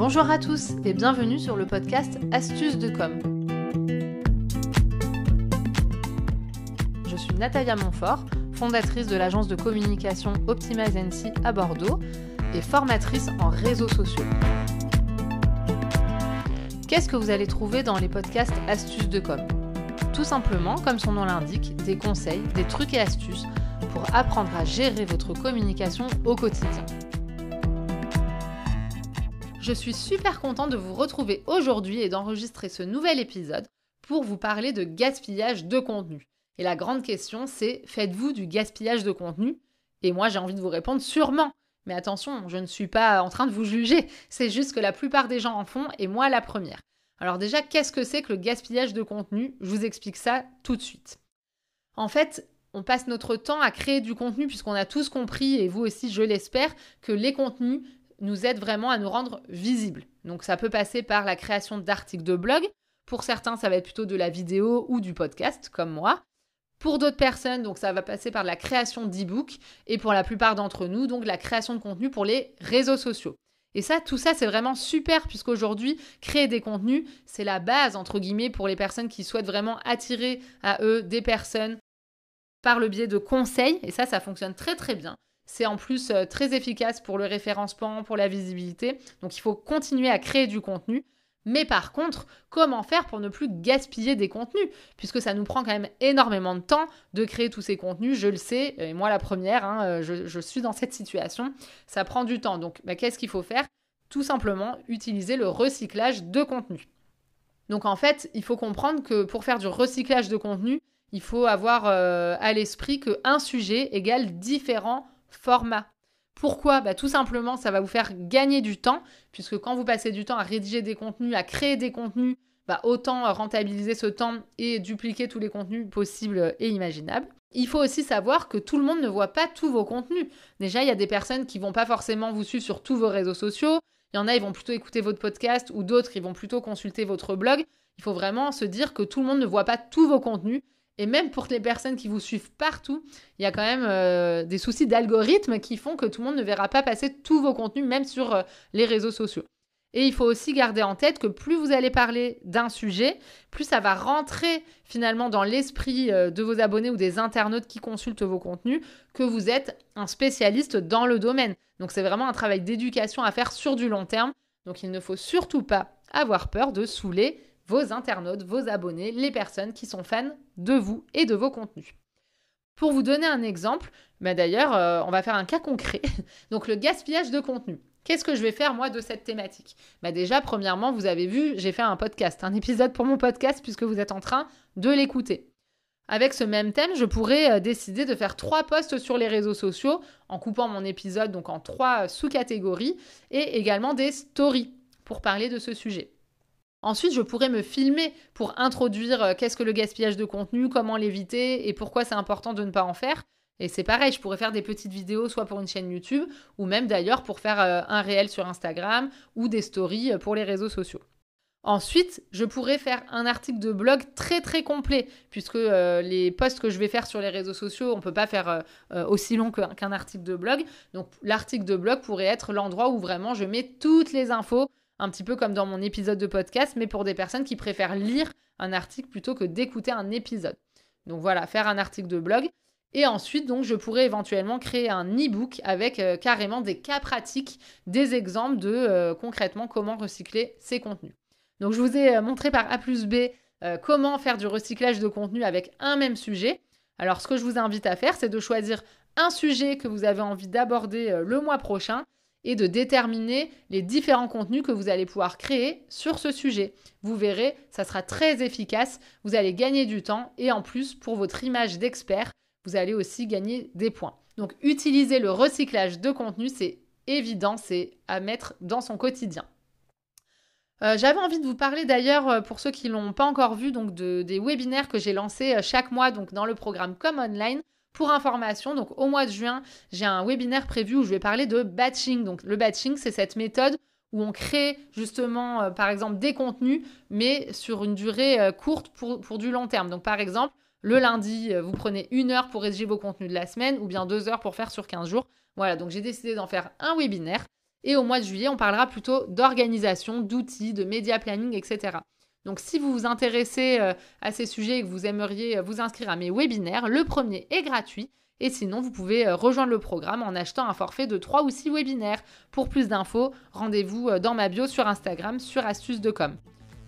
Bonjour à tous et bienvenue sur le podcast Astuces de com. Je suis Natalia Montfort, fondatrice de l'agence de communication Optimize NC à Bordeaux et formatrice en réseaux sociaux. Qu'est-ce que vous allez trouver dans les podcasts Astuces de com? Tout simplement, comme son nom l'indique, des conseils, des trucs et astuces pour apprendre à gérer votre communication au quotidien. Je suis super contente de vous retrouver aujourd'hui et d'enregistrer ce nouvel épisode pour vous parler de gaspillage de contenu. Et la grande question, c'est faites-vous du gaspillage de contenu? Et moi, j'ai envie de vous répondre sûrement. Mais attention, je ne suis pas en train de vous juger, c'est juste que la plupart des gens en font et moi la première. Alors déjà, qu'est-ce que c'est que le gaspillage de contenu? Je vous explique ça tout de suite. En fait, on passe notre temps à créer du contenu puisqu'on a tous compris, et vous aussi je l'espère, que les contenus nous aident vraiment à nous rendre visibles. Donc ça peut passer par la création d'articles de blog. Pour certains, ça va être plutôt de la vidéo ou du podcast, comme moi. Pour d'autres personnes, donc ça va passer par la création d'e-books et pour la plupart d'entre nous, donc la création de contenu pour les réseaux sociaux. Et ça, tout ça, c'est vraiment super puisqu'aujourd'hui, créer des contenus, c'est la base, entre guillemets, pour les personnes qui souhaitent vraiment attirer à eux des personnes par le biais de conseils. Et ça, ça fonctionne très très bien. C'est en plus euh, très efficace pour le référencement, pour la visibilité. Donc il faut continuer à créer du contenu. Mais par contre, comment faire pour ne plus gaspiller des contenus? Puisque ça nous prend quand même énormément de temps de créer tous ces contenus, je le sais, et moi la première, hein, euh, je, suis dans cette situation, ça prend du temps. Donc bah, qu'est-ce qu'il faut faire? Tout simplement utiliser le recyclage de contenu. Donc en fait, il faut comprendre que pour faire du recyclage de contenu, il faut avoir euh, à l'esprit qu'un sujet égale différents formats. Pourquoi? Bah, Tout simplement, ça va vous faire gagner du temps, puisque quand vous passez du temps à rédiger des contenus, à créer des contenus, bah, autant rentabiliser ce temps et dupliquer tous les contenus possibles et imaginables. Il faut aussi savoir que tout le monde ne voit pas tous vos contenus. Déjà, il y a des personnes qui vont pas forcément vous suivre sur tous vos réseaux sociaux. Il y en a, ils vont plutôt écouter votre podcast ou d'autres, ils vont plutôt consulter votre blog. Il faut vraiment se dire que tout le monde ne voit pas tous vos contenus et même pour les personnes qui vous suivent partout, il y a quand même euh, des soucis d'algorithme qui font que tout le monde ne verra pas passer tous vos contenus, même sur euh, les réseaux sociaux. Et il faut aussi garder en tête que plus vous allez parler d'un sujet, plus ça va rentrer finalement dans l'esprit euh, de vos abonnés ou des internautes qui consultent vos contenus, que vous êtes un spécialiste dans le domaine. Donc c'est vraiment un travail d'éducation à faire sur du long terme. Donc il ne faut surtout pas avoir peur de saouler vos internautes, vos abonnés, les personnes qui sont fans de vous et de vos contenus. Pour vous donner un exemple, bah d'ailleurs, euh, on va faire un cas concret. Donc le gaspillage de contenu. Qu'est-ce que je vais faire moi de cette thématique? Bah Déjà, premièrement, vous avez vu, j'ai fait un podcast, un épisode pour mon podcast puisque vous êtes en train de l'écouter. Avec ce même thème, je pourrais euh, décider de faire trois posts sur les réseaux sociaux en coupant mon épisode donc en trois sous-catégories et également des stories pour parler de ce sujet. Ensuite, je pourrais me filmer pour introduire euh, qu'est-ce que le gaspillage de contenu, comment l'éviter et pourquoi c'est important de ne pas en faire. Et c'est pareil, je pourrais faire des petites vidéos soit pour une chaîne YouTube ou même d'ailleurs pour faire euh, un réel sur Instagram ou des stories euh, pour les réseaux sociaux. Ensuite, je pourrais faire un article de blog très très complet, puisque les posts que je vais faire sur les réseaux sociaux, on ne peut pas faire aussi long qu'un article de blog. Donc l'article de blog pourrait être l'endroit où vraiment je mets toutes les infos un petit peu comme dans mon épisode de podcast, mais pour des personnes qui préfèrent lire un article plutôt que d'écouter un épisode. Donc voilà, faire un article de blog. Et ensuite, donc, je pourrais éventuellement créer un e-book avec euh, carrément des cas pratiques, des exemples de euh, concrètement comment recycler ces contenus. Donc, je vous ai euh, montré par A plus B comment faire du recyclage de contenu avec un même sujet. Alors, ce que je vous invite à faire, c'est de choisir un sujet que vous avez envie d'aborder le mois prochain et de déterminer les différents contenus que vous allez pouvoir créer sur ce sujet. Vous verrez, ça sera très efficace, vous allez gagner du temps et en plus, pour votre image d'expert, vous allez aussi gagner des points. Donc utiliser le recyclage de contenu, c'est évident, c'est à mettre dans son quotidien. Euh, j'avais envie de vous parler d'ailleurs, euh, pour ceux qui ne l'ont pas encore vu, des webinaires que j'ai lancés euh, chaque mois dans le programme Comme Online. Pour information, donc au mois de juin, j'ai un webinaire prévu où je vais parler de batching. Donc le batching, c'est cette méthode où on crée justement, euh, par exemple, des contenus, mais sur une durée euh, courte pour, pour, du long terme. Donc par exemple, le lundi, euh, vous prenez une heure pour rédiger vos contenus de la semaine, ou bien deux heures pour faire sur 15 jours. Voilà, donc j'ai décidé d'en faire un webinaire. Et au mois de juillet, on parlera plutôt d'organisation, d'outils, de média planning, etc. Donc si vous vous intéressez euh, à ces sujets et que vous aimeriez euh, vous inscrire à mes webinaires, le premier est gratuit. Et sinon, vous pouvez euh, rejoindre le programme en achetant un forfait de 3 ou 6 webinaires. Pour plus d'infos, rendez-vous dans ma bio sur Instagram sur astuces de com.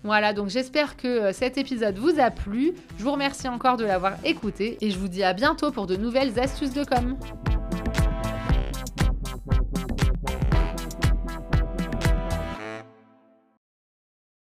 Voilà, donc j'espère que cet épisode vous a plu. Je vous remercie encore de l'avoir écouté et je vous dis à bientôt pour de nouvelles astuces de com.